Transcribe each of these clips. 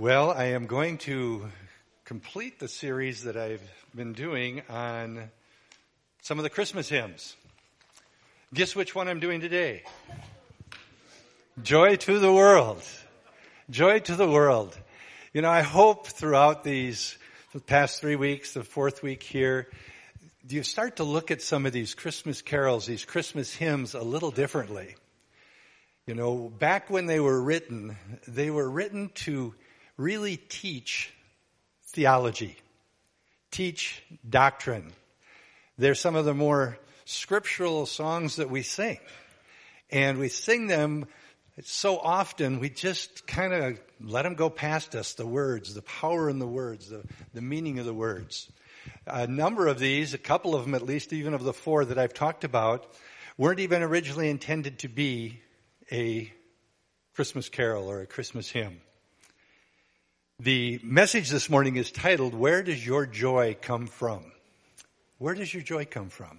Well, I am going to complete the series that I've been doing on some of the Christmas hymns. Guess which one I'm doing today? Joy to the world. Joy to the world. You know, I hope throughout these the past three weeks, the fourth week here, you start to look at some of these Christmas carols, these Christmas hymns a little differently. You know, back when they were written, they were written to really teach theology, teach doctrine. They're some of the more scriptural songs that we sing. And we sing them so often, we just kind of let them go past us, the words, the power in the words, the, the meaning of the words. A number of these, a couple of them at least, even of the four that I've talked about, weren't even originally intended to be a Christmas carol or a Christmas hymn. The message this morning is titled, Where Does Your Joy Come From? Where does your joy come from?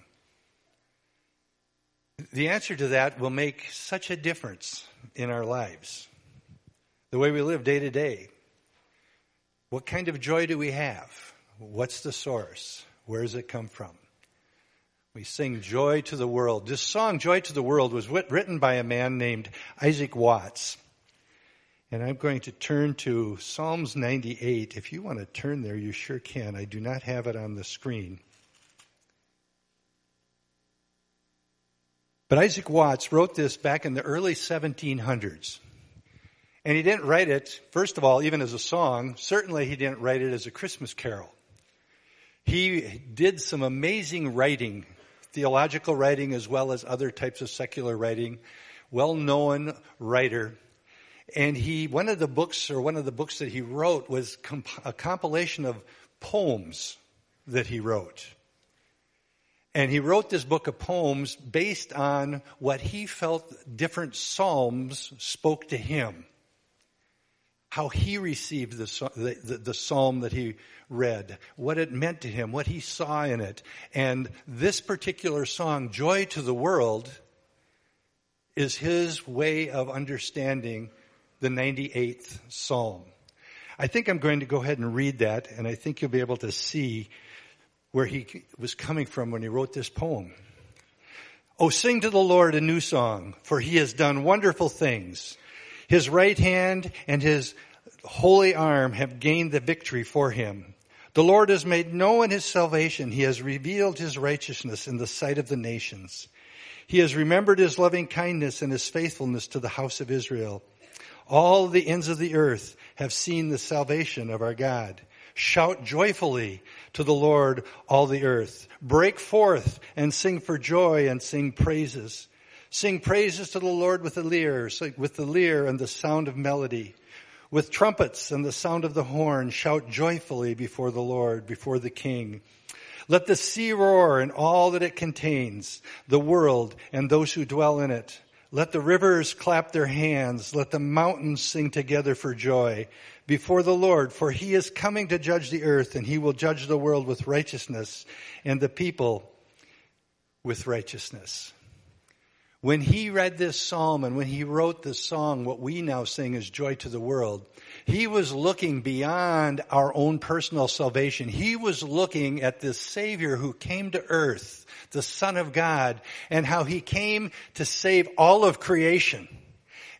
The answer to that will make such a difference in our lives. The way we live day to day. What kind of joy do we have? What's the source? Where does it come from? We sing Joy to the World. This song, Joy to the World, was written by a man named Isaac Watts. And I'm going to turn to Psalms 98. If you want to turn there, you sure can. I do not have it on the screen. But Isaac Watts wrote this back in the early 1700s. And he didn't write it, first of all, even as a song. Certainly he didn't write it as a Christmas carol. He did some amazing writing, theological writing as well as other types of secular writing. Well known writer. And he, one of the books, or one of the books that he wrote was comp- a compilation of poems that he wrote. And he wrote this book of poems based on what he felt different psalms spoke to him. How he received the, the, the, psalm that he read, what it meant to him, what he saw in it. And this particular song, Joy to the World, is his way of understanding the 98th Psalm. I think I'm going to go ahead and read that, and I think you'll be able to see where he was coming from when he wrote this poem. Oh, sing to the Lord a new song, for he has done wonderful things. His right hand and his holy arm have gained the victory for him. The Lord has made known his salvation. He has revealed his righteousness in the sight of the nations. He has remembered his loving kindness and his faithfulness to the house of Israel. All the ends of the earth have seen the salvation of our God. Shout joyfully to the Lord, all the earth. Break forth and sing for joy and sing praises. Sing praises to the Lord with the lyre, with the lyre and the sound of melody. With trumpets and the sound of the horn, shout joyfully before the Lord, before the King. Let the sea roar and all that it contains, the world and those who dwell in it. Let the rivers clap their hands. Let the mountains sing together for joy before the Lord, for he is coming to judge the earth and he will judge the world with righteousness and the people with righteousness. When he read this psalm and when he wrote this song, what we now sing is joy to the world, he was looking beyond our own personal salvation. He was looking at this Savior who came to earth, the Son of God, and how he came to save all of creation.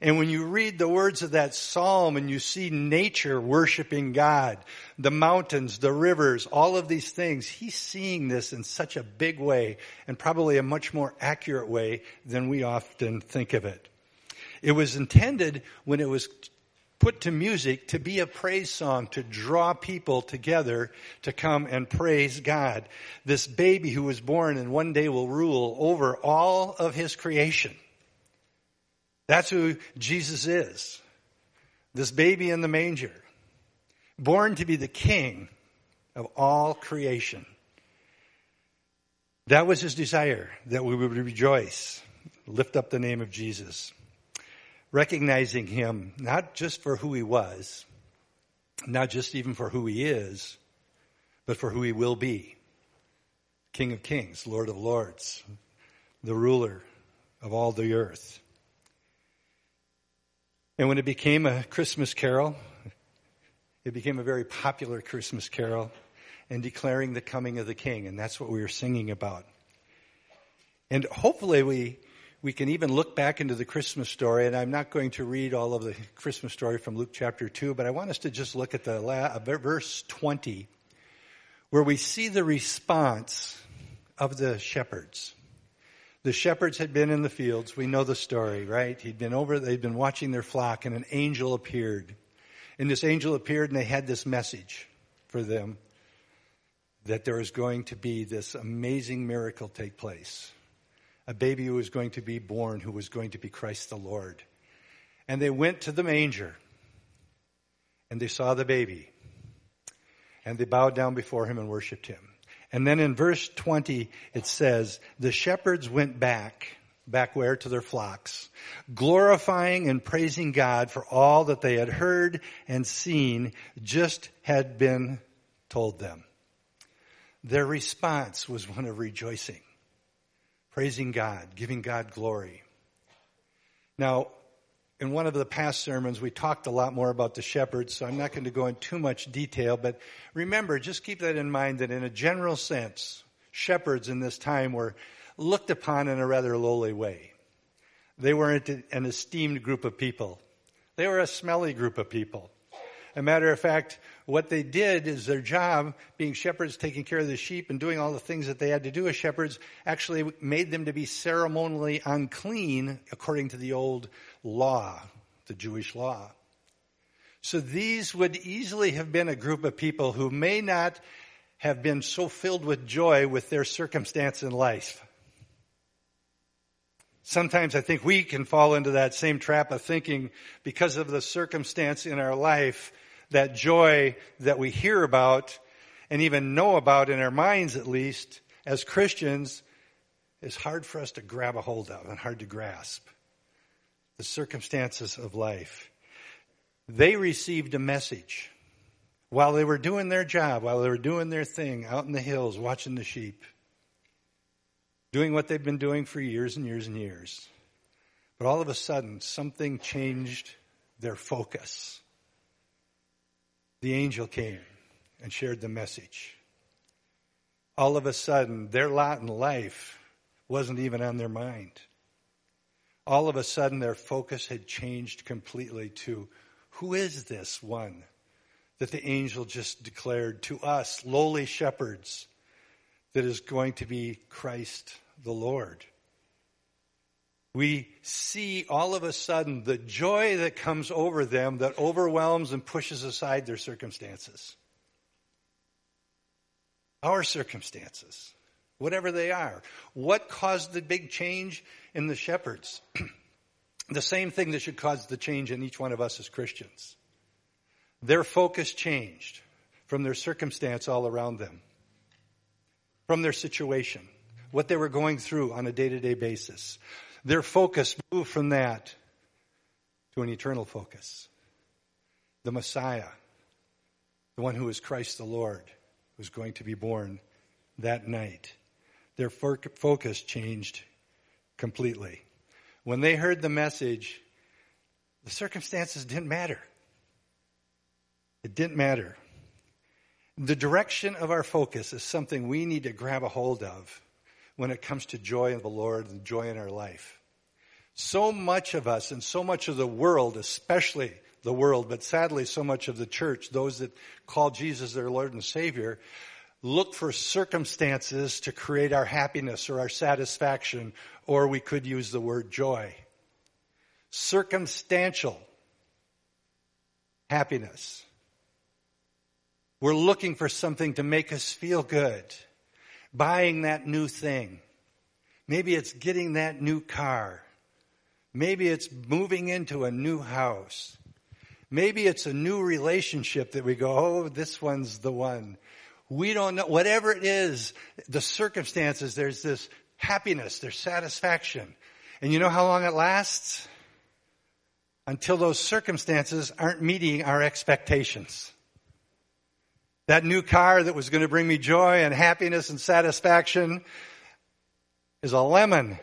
And when you read the words of that psalm and you see nature worshiping God, the mountains, the rivers, all of these things, he's seeing this in such a big way and probably a much more accurate way than we often think of it. It was intended when it was put to music to be a praise song, to draw people together to come and praise God. This baby who was born and one day will rule over all of his creation. That's who Jesus is. This baby in the manger, born to be the king of all creation. That was his desire, that we would rejoice, lift up the name of Jesus, recognizing him not just for who he was, not just even for who he is, but for who he will be. King of kings, Lord of lords, the ruler of all the earth. And when it became a Christmas carol, It became a very popular Christmas carol and declaring the coming of the King, and that's what we were singing about. And hopefully we, we can even look back into the Christmas story, and I'm not going to read all of the Christmas story from Luke chapter 2, but I want us to just look at the la- uh, verse 20, where we see the response of the shepherds. The shepherds had been in the fields. We know the story, right? He'd been over, they'd been watching their flock, and an angel appeared. And this angel appeared, and they had this message for them that there was going to be this amazing miracle take place. A baby who was going to be born, who was going to be Christ the Lord. And they went to the manger and they saw the baby and they bowed down before him and worshiped him. And then in verse 20, it says, the shepherds went back, back where? To their flocks, glorifying and praising God for all that they had heard and seen just had been told them. Their response was one of rejoicing, praising God, giving God glory. Now, in one of the past sermons, we talked a lot more about the shepherds, so I'm not going to go in too much detail, but remember, just keep that in mind that in a general sense, shepherds in this time were looked upon in a rather lowly way. They weren't an esteemed group of people. They were a smelly group of people. A matter of fact, what they did is their job, being shepherds, taking care of the sheep and doing all the things that they had to do as shepherds, actually made them to be ceremonially unclean according to the old law, the Jewish law. So these would easily have been a group of people who may not have been so filled with joy with their circumstance in life. Sometimes I think we can fall into that same trap of thinking because of the circumstance in our life, that joy that we hear about and even know about in our minds at least as Christians is hard for us to grab a hold of and hard to grasp. The circumstances of life. They received a message while they were doing their job, while they were doing their thing out in the hills watching the sheep doing what they've been doing for years and years and years. But all of a sudden, something changed their focus. The angel came and shared the message. All of a sudden, their lot in life wasn't even on their mind. All of a sudden, their focus had changed completely to who is this one that the angel just declared to us, lowly shepherds? That is going to be Christ the Lord. We see all of a sudden the joy that comes over them that overwhelms and pushes aside their circumstances. Our circumstances, whatever they are. What caused the big change in the shepherds? the same thing that should cause the change in each one of us as Christians. Their focus changed from their circumstance all around them from their situation, what they were going through on a day to day basis. Their focus moved from that to an eternal focus. The Messiah, the one who is Christ the Lord, was going to be born that night. Their focus changed completely. When they heard the message, the circumstances didn't matter. It didn't matter. The direction of our focus is something we need to grab a hold of when it comes to joy in the Lord and joy in our life. So much of us and so much of the world, especially the world, but sadly so much of the church, those that call Jesus their Lord and Savior, look for circumstances to create our happiness or our satisfaction, or we could use the word joy. Circumstantial happiness. We're looking for something to make us feel good. Buying that new thing. Maybe it's getting that new car. Maybe it's moving into a new house. Maybe it's a new relationship that we go, oh, this one's the one. We don't know. Whatever it is, the circumstances, there's this happiness, there's satisfaction. And you know how long it lasts? Until those circumstances aren't meeting our expectations. That new car that was going to bring me joy and happiness and satisfaction is a lemon.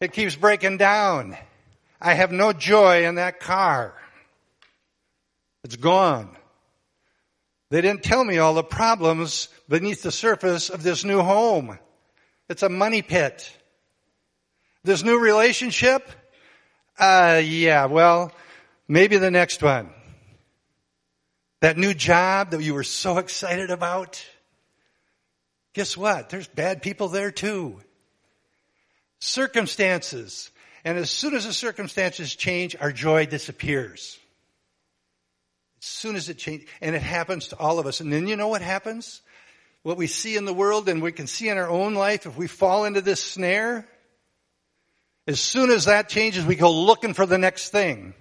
It keeps breaking down. I have no joy in that car. It's gone. They didn't tell me all the problems beneath the surface of this new home. It's a money pit. This new relationship? Uh, yeah, well, maybe the next one. That new job that you were so excited about? Guess what? There's bad people there too. Circumstances. And as soon as the circumstances change, our joy disappears. As soon as it changes, and it happens to all of us. And then you know what happens? What we see in the world and we can see in our own life, if we fall into this snare, as soon as that changes, we go looking for the next thing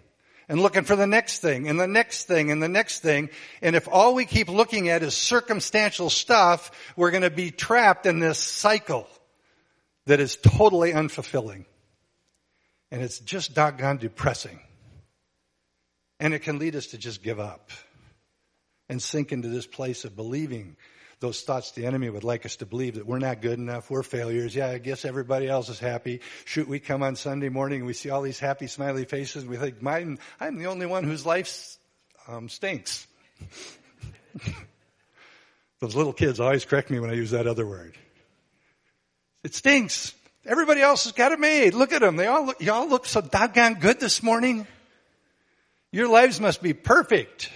and looking for the next thing and the next thing and the next thing. And if all we keep looking at is circumstantial stuff, we're going to be trapped in this cycle that is totally unfulfilling. And it's just doggone depressing. And it can lead us to just give up and sink into this place of believing those thoughts the enemy would like us to believe that we're not good enough, we're failures. Yeah, I guess everybody else is happy. Shoot, we come on Sunday morning and we see all these happy, smiley faces we think, Mine, I'm the only one whose life um, stinks. those little kids always correct me when I use that other word. It stinks. Everybody else has got it made. Look at them. They all look, y'all look so doggone good this morning. Your lives must be perfect.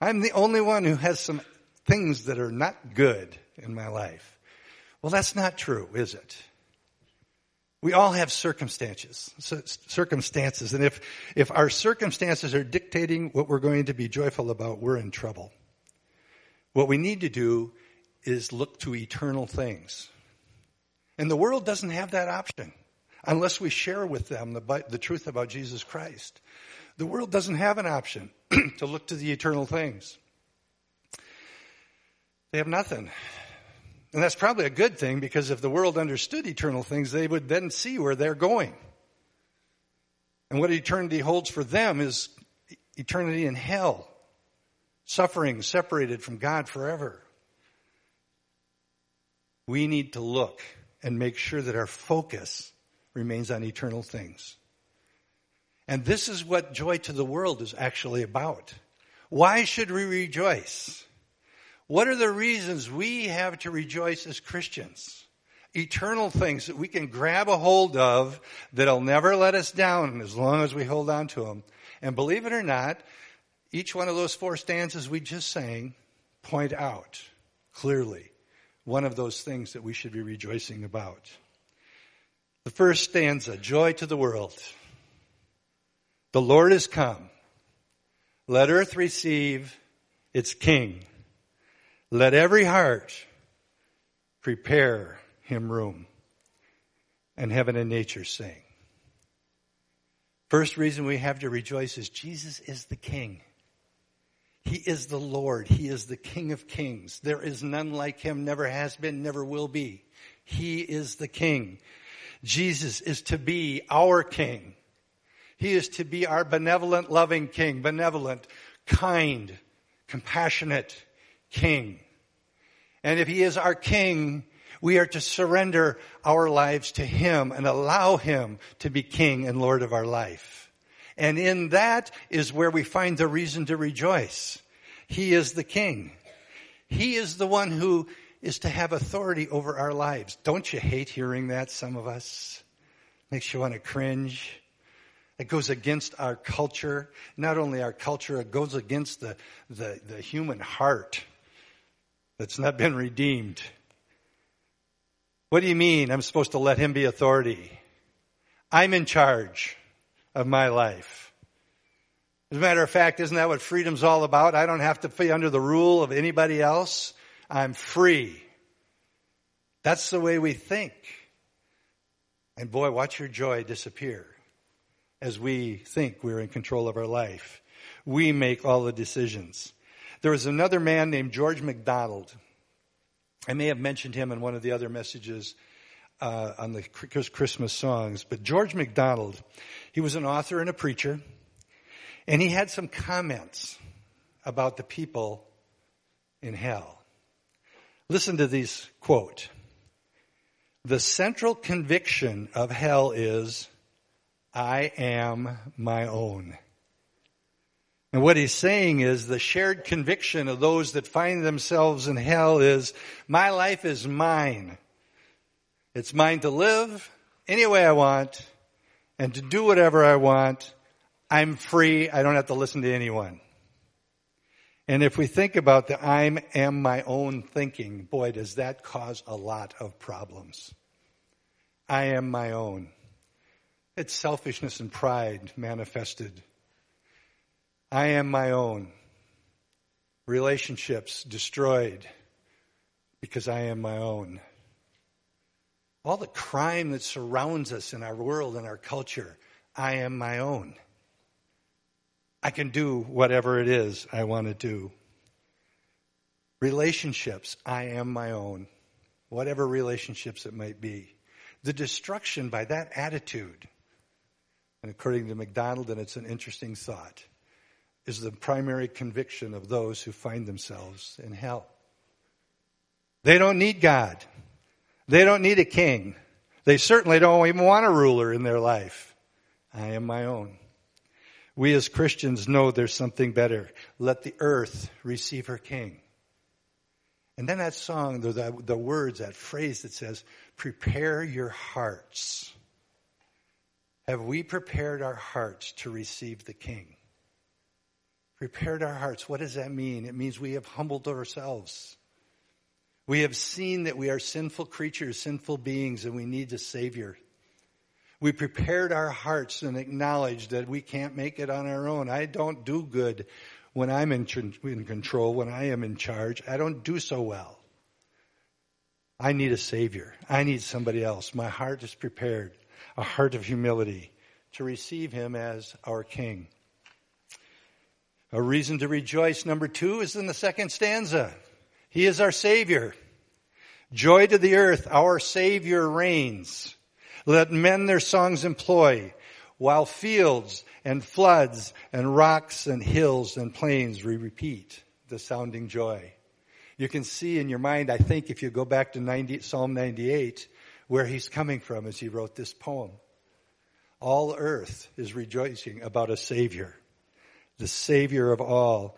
I'm the only one who has some things that are not good in my life. Well, that's not true, is it? We all have circumstances, circumstances, and if, if our circumstances are dictating what we're going to be joyful about, we're in trouble. What we need to do is look to eternal things. And the world doesn't have that option unless we share with them the, the truth about Jesus Christ. The world doesn't have an option to look to the eternal things. They have nothing. And that's probably a good thing because if the world understood eternal things, they would then see where they're going. And what eternity holds for them is eternity in hell, suffering separated from God forever. We need to look and make sure that our focus remains on eternal things. And this is what joy to the world is actually about. Why should we rejoice? What are the reasons we have to rejoice as Christians? Eternal things that we can grab a hold of that'll never let us down as long as we hold on to them. And believe it or not, each one of those four stanzas we just sang point out clearly one of those things that we should be rejoicing about. The first stanza, joy to the world. The Lord is come. Let earth receive its King. Let every heart prepare him room. And heaven and nature sing. First reason we have to rejoice is Jesus is the King. He is the Lord. He is the King of Kings. There is none like him, never has been, never will be. He is the King. Jesus is to be our King. He is to be our benevolent, loving King, benevolent, kind, compassionate, king. And if he is our king, we are to surrender our lives to him and allow him to be king and lord of our life. And in that is where we find the reason to rejoice. He is the king. He is the one who is to have authority over our lives. Don't you hate hearing that, some of us? Makes you want to cringe. It goes against our culture. Not only our culture, it goes against the, the, the human heart that's not been redeemed. What do you mean I'm supposed to let him be authority? I'm in charge of my life. As a matter of fact, isn't that what freedom's all about? I don't have to be under the rule of anybody else. I'm free. That's the way we think. And boy, watch your joy disappear as we think we're in control of our life. We make all the decisions. There was another man named George MacDonald. I may have mentioned him in one of the other messages uh, on the Christmas songs, but George MacDonald, he was an author and a preacher, and he had some comments about the people in hell. Listen to these quote. The central conviction of hell is, I am my own. And what he's saying is the shared conviction of those that find themselves in hell is, my life is mine. It's mine to live any way I want and to do whatever I want. I'm free. I don't have to listen to anyone. And if we think about the I am my own thinking, boy, does that cause a lot of problems. I am my own. It's selfishness and pride manifested. I am my own. Relationships destroyed because I am my own. All the crime that surrounds us in our world and our culture, I am my own. I can do whatever it is I want to do. Relationships, I am my own. Whatever relationships it might be. The destruction by that attitude, and according to MacDonald, and it's an interesting thought, is the primary conviction of those who find themselves in hell. They don't need God. They don't need a king. They certainly don't even want a ruler in their life. I am my own. We as Christians know there's something better. Let the earth receive her king. And then that song, the, the, words, that phrase that says, prepare your hearts. Have we prepared our hearts to receive the king? Prepared our hearts. What does that mean? It means we have humbled ourselves. We have seen that we are sinful creatures, sinful beings, and we need a Savior. We prepared our hearts and acknowledged that we can't make it on our own. I don't do good when I'm in, in control, when I am in charge. I don't do so well. I need a Savior. I need somebody else. My heart is prepared, a heart of humility to receive Him as our King. A reason to rejoice, number two, is in the second stanza. He is our Savior. Joy to the earth, our Savior reigns. Let men their songs employ, while fields and floods and rocks and hills and plains repeat the sounding joy. You can see in your mind, I think, if you go back to 90, Psalm 98, where he's coming from as he wrote this poem. All earth is rejoicing about a Savior, the Savior of all.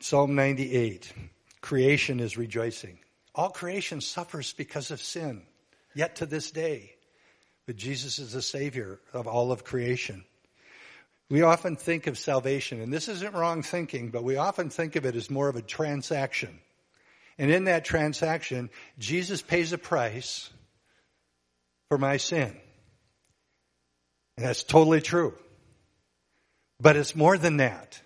Psalm 98, creation is rejoicing. All creation suffers because of sin, yet to this day. But Jesus is the Savior of all of creation. We often think of salvation, and this isn't wrong thinking, but we often think of it as more of a transaction. And in that transaction, Jesus pays a price for my sin. And that's totally true. But it's more than that.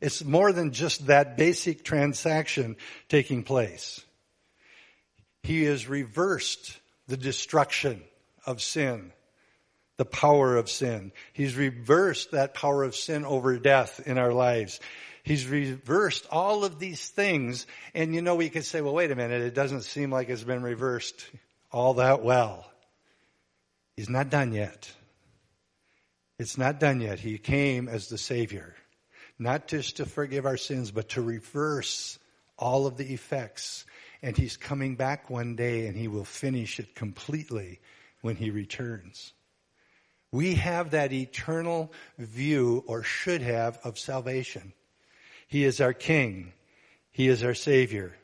It's more than just that basic transaction taking place. He has reversed the destruction of sin, the power of sin. He's reversed that power of sin over death in our lives. He's reversed all of these things. And you know, we could say, well, wait a minute, it doesn't seem like it's been reversed all that well. He's not done yet. It's not done yet. He came as the Savior, not just to forgive our sins, but to reverse all of the effects. And He's coming back one day and He will finish it completely when he returns. We have that eternal view, or should have, of salvation. He is our King. He is our Savior.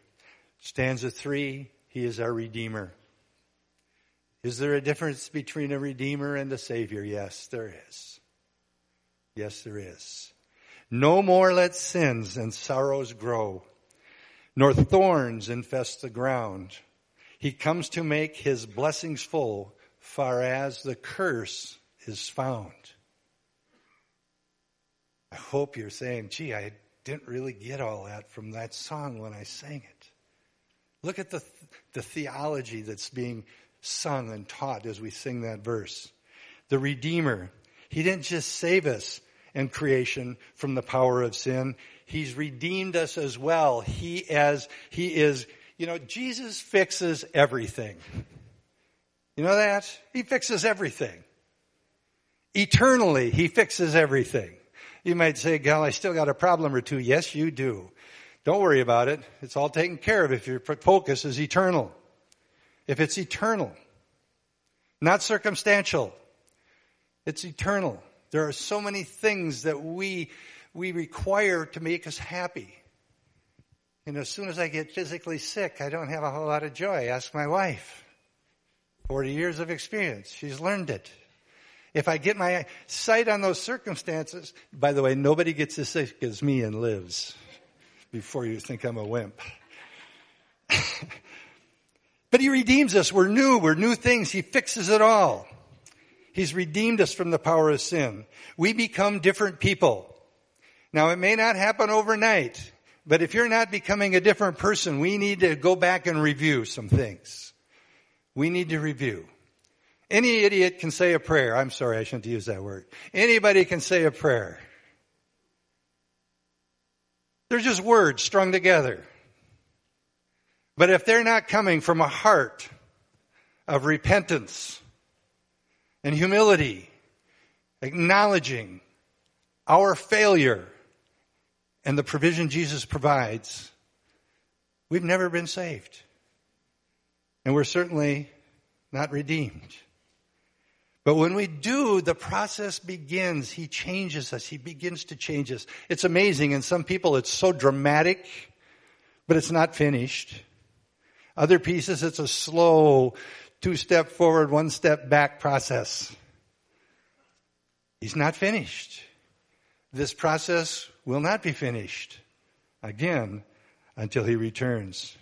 Stanza three, He is our Redeemer. Is there a difference between a Redeemer and a Savior? Yes, there is. Yes, there is. No more let sins and sorrows grow, nor thorns infest the ground. He comes to make his blessings full far as the curse is found. I hope you're saying, gee, I didn't really get all that from that song when I sang it. Look at the, the theology that's being sung and taught as we sing that verse. The Redeemer, He didn't just save us and creation from the power of sin. He's redeemed us as well. He as, He is, you know, Jesus fixes everything. You know that? He fixes everything. Eternally, He fixes everything. You might say, Gal, I still got a problem or two. Yes, you do. Don't worry about it. It's all taken care of if your focus is eternal. If it's eternal, not circumstantial, it's eternal. There are so many things that we we require to make us happy. And as soon as I get physically sick, I don't have a whole lot of joy. Ask my wife. 40 years of experience. She's learned it. If I get my sight on those circumstances, by the way, nobody gets as sick as me and lives before you think I'm a wimp. but he redeems us. We're new. We're new things. He fixes it all. He's redeemed us from the power of sin. We become different people. Now it may not happen overnight, but if you're not becoming a different person, we need to go back and review some things. We need to review. Any idiot can say a prayer. I'm sorry, I shouldn't use that word. Anybody can say a prayer. They're just words strung together. But if they're not coming from a heart of repentance and humility, acknowledging our failure and the provision Jesus provides, we've never been saved. And we're certainly not redeemed. But when we do, the process begins. He changes us. He begins to change us. It's amazing. And some people, it's so dramatic, but it's not finished. Other pieces, it's a slow two step forward, one step back process. He's not finished. This process will not be finished again until he returns.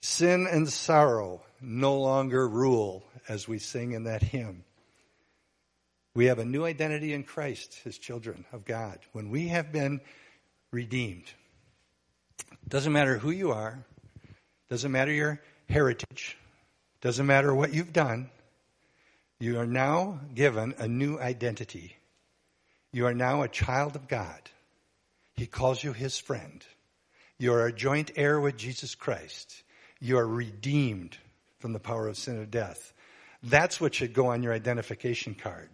Sin and sorrow no longer rule as we sing in that hymn. We have a new identity in Christ as children of God. When we have been redeemed, doesn't matter who you are, doesn't matter your heritage, doesn't matter what you've done, you are now given a new identity. You are now a child of God. He calls you his friend. You are a joint heir with Jesus Christ. You are redeemed from the power of sin and death. That's what should go on your identification card.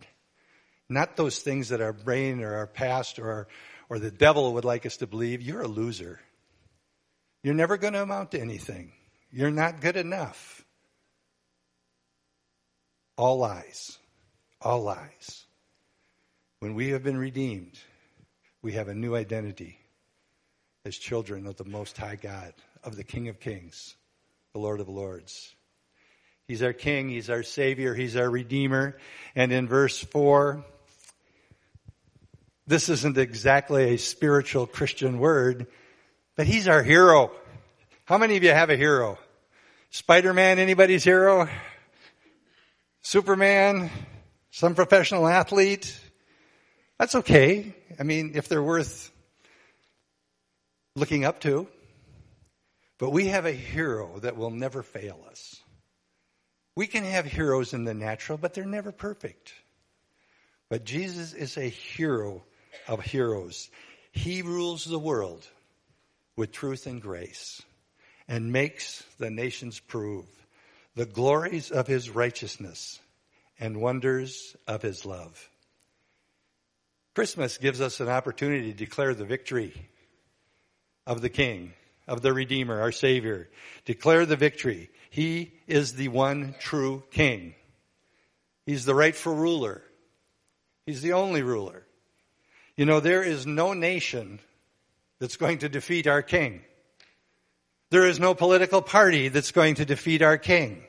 Not those things that our brain or our past or, our, or the devil would like us to believe. You're a loser. You're never going to amount to anything. You're not good enough. All lies. All lies. When we have been redeemed, we have a new identity as children of the Most High God, of the King of Kings, the Lord of Lords. He's our King, He's our Savior, He's our Redeemer. And in verse 4, this isn't exactly a spiritual Christian word, but He's our hero. How many of you have a hero? Spider-Man, anybody's hero? Superman? Some professional athlete? That's okay. I mean, if they're worth looking up to. But we have a hero that will never fail us. We can have heroes in the natural, but they're never perfect. But Jesus is a hero of heroes. He rules the world with truth and grace and makes the nations prove the glories of his righteousness and wonders of his love. Christmas gives us an opportunity to declare the victory of the King, of the Redeemer, our Savior. Declare the victory. He is the one true King. He's the rightful ruler. He's the only ruler. You know, there is no nation that's going to defeat our King. There is no political party that's going to defeat our King.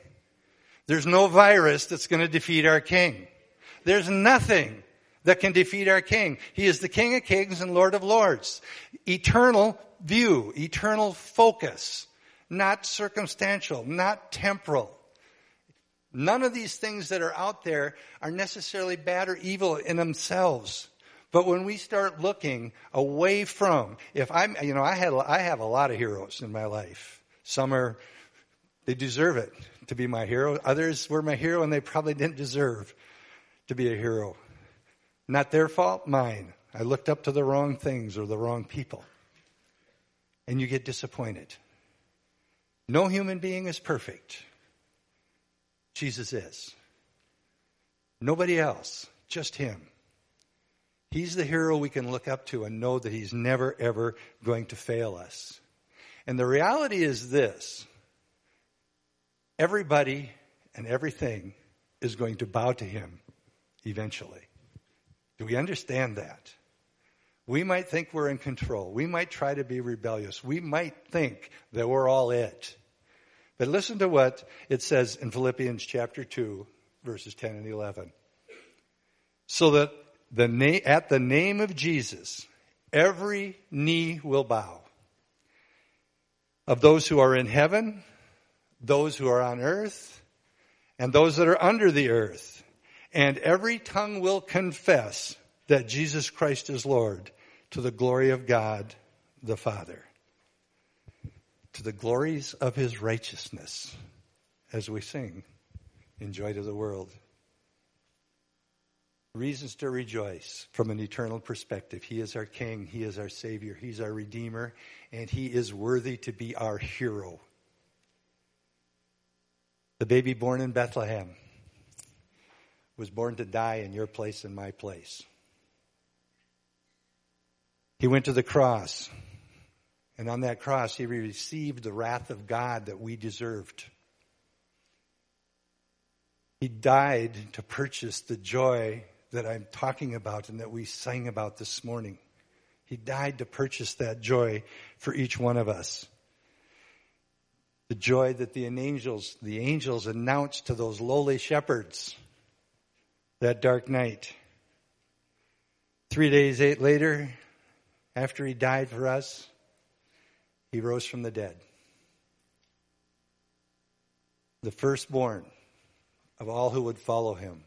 There's no virus that's going to defeat our King. There's nothing that can defeat our King. He is the King of Kings and Lord of Lords. Eternal view, eternal focus, not circumstantial, not temporal. None of these things that are out there are necessarily bad or evil in themselves. But when we start looking away from, if I'm, you know, I had, I have a lot of heroes in my life. Some are, they deserve it to be my hero. Others were my hero and they probably didn't deserve to be a hero. Not their fault, mine. I looked up to the wrong things or the wrong people. And you get disappointed. No human being is perfect. Jesus is. Nobody else, just Him. He's the hero we can look up to and know that He's never, ever going to fail us. And the reality is this everybody and everything is going to bow to Him eventually. Do we understand that? We might think we're in control. We might try to be rebellious. We might think that we're all it. But listen to what it says in Philippians chapter 2, verses 10 and 11. So that the na- at the name of Jesus, every knee will bow of those who are in heaven, those who are on earth, and those that are under the earth. And every tongue will confess that Jesus Christ is Lord to the glory of God the Father. To the glories of his righteousness as we sing in Joy to the World. Reasons to rejoice from an eternal perspective. He is our King. He is our Savior. He's our Redeemer. And He is worthy to be our hero. The baby born in Bethlehem was born to die in your place and my place. He went to the cross. And on that cross, he received the wrath of God that we deserved. He died to purchase the joy that I'm talking about and that we sang about this morning. He died to purchase that joy for each one of us. The joy that the angels, the angels announced to those lowly shepherds that dark night. Three days eight later, after he died for us, he rose from the dead. The firstborn of all who would follow him.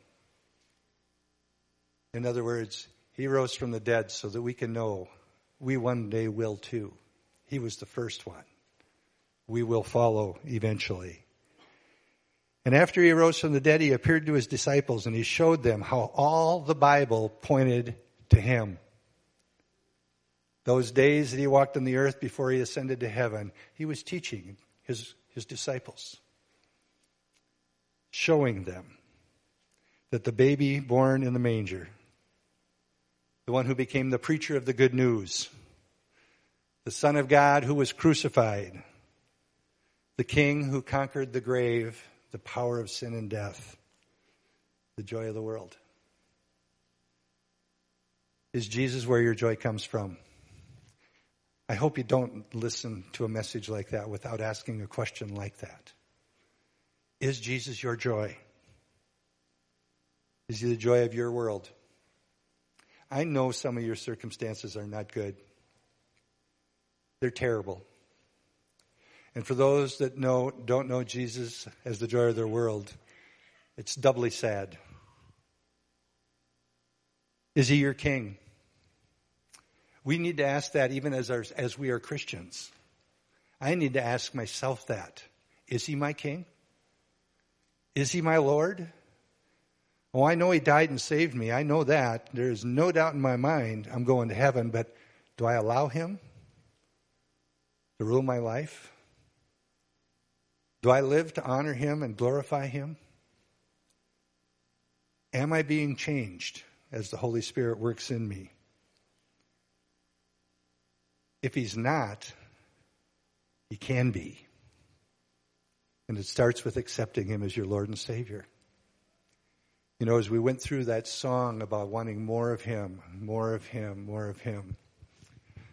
In other words, he rose from the dead so that we can know we one day will too. He was the first one. We will follow eventually. And after he rose from the dead, he appeared to his disciples and he showed them how all the Bible pointed to him. Those days that he walked on the earth before he ascended to heaven, he was teaching his, his disciples, showing them that the baby born in the manger the one who became the preacher of the good news, the Son of God who was crucified, the King who conquered the grave, the power of sin and death, the joy of the world. Is Jesus where your joy comes from? I hope you don't listen to a message like that without asking a question like that. Is Jesus your joy? Is he the joy of your world? I know some of your circumstances are not good. They're terrible. And for those that know, don't know Jesus as the joy of their world, it's doubly sad. Is he your king? We need to ask that even as, our, as we are Christians. I need to ask myself that. Is he my king? Is he my Lord? Oh, I know He died and saved me. I know that. There's no doubt in my mind I'm going to heaven, but do I allow Him to rule my life? Do I live to honor Him and glorify Him? Am I being changed as the Holy Spirit works in me? If He's not, He can be. And it starts with accepting Him as your Lord and Savior. You know, as we went through that song about wanting more of Him, more of Him, more of Him,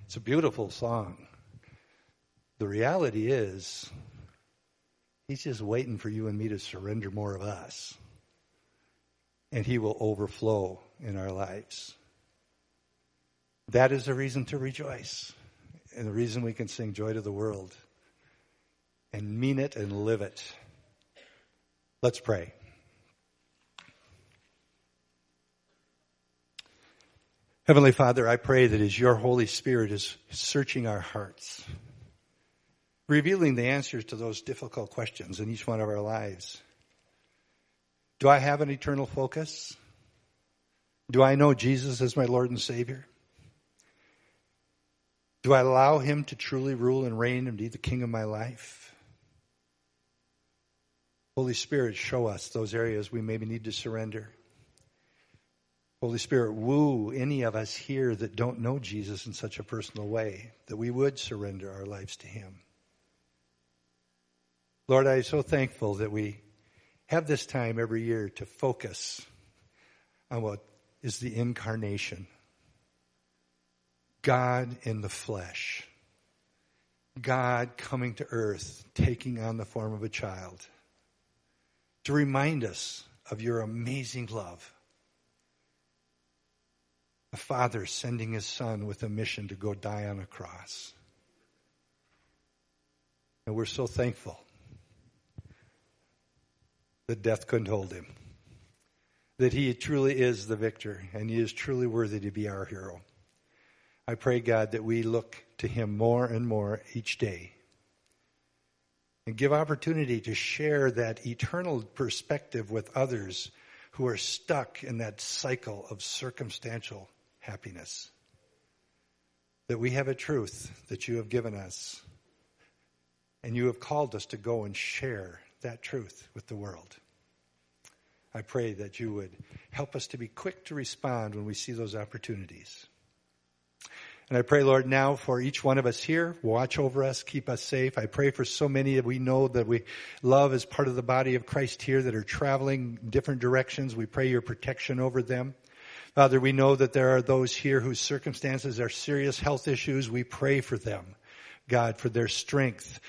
it's a beautiful song. The reality is, He's just waiting for you and me to surrender more of us. And He will overflow in our lives. That is the reason to rejoice. And the reason we can sing joy to the world and mean it and live it. Let's pray. Heavenly Father, I pray that as your Holy Spirit is searching our hearts, revealing the answers to those difficult questions in each one of our lives, do I have an eternal focus? Do I know Jesus as my Lord and Savior? Do I allow Him to truly rule and reign and be the King of my life? Holy Spirit, show us those areas we maybe need to surrender. Holy Spirit, woo any of us here that don't know Jesus in such a personal way, that we would surrender our lives to Him. Lord, I am so thankful that we have this time every year to focus on what is the incarnation. God in the flesh. God coming to earth, taking on the form of a child to remind us of your amazing love. A father sending his son with a mission to go die on a cross. And we're so thankful that death couldn't hold him. That he truly is the victor and he is truly worthy to be our hero. I pray, God, that we look to him more and more each day and give opportunity to share that eternal perspective with others who are stuck in that cycle of circumstantial happiness. That we have a truth that you have given us and you have called us to go and share that truth with the world. I pray that you would help us to be quick to respond when we see those opportunities. And I pray, Lord, now for each one of us here, watch over us, keep us safe. I pray for so many that we know that we love as part of the body of Christ here that are traveling different directions. We pray your protection over them. Father, we know that there are those here whose circumstances are serious health issues. We pray for them, God, for their strength,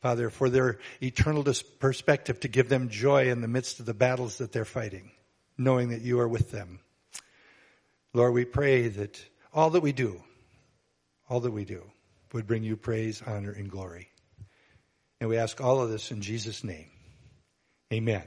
Father, for their eternal perspective to give them joy in the midst of the battles that they're fighting, knowing that you are with them. Lord, we pray that all that we do, all that we do would bring you praise, honor, and glory. And we ask all of this in Jesus' name. Amen.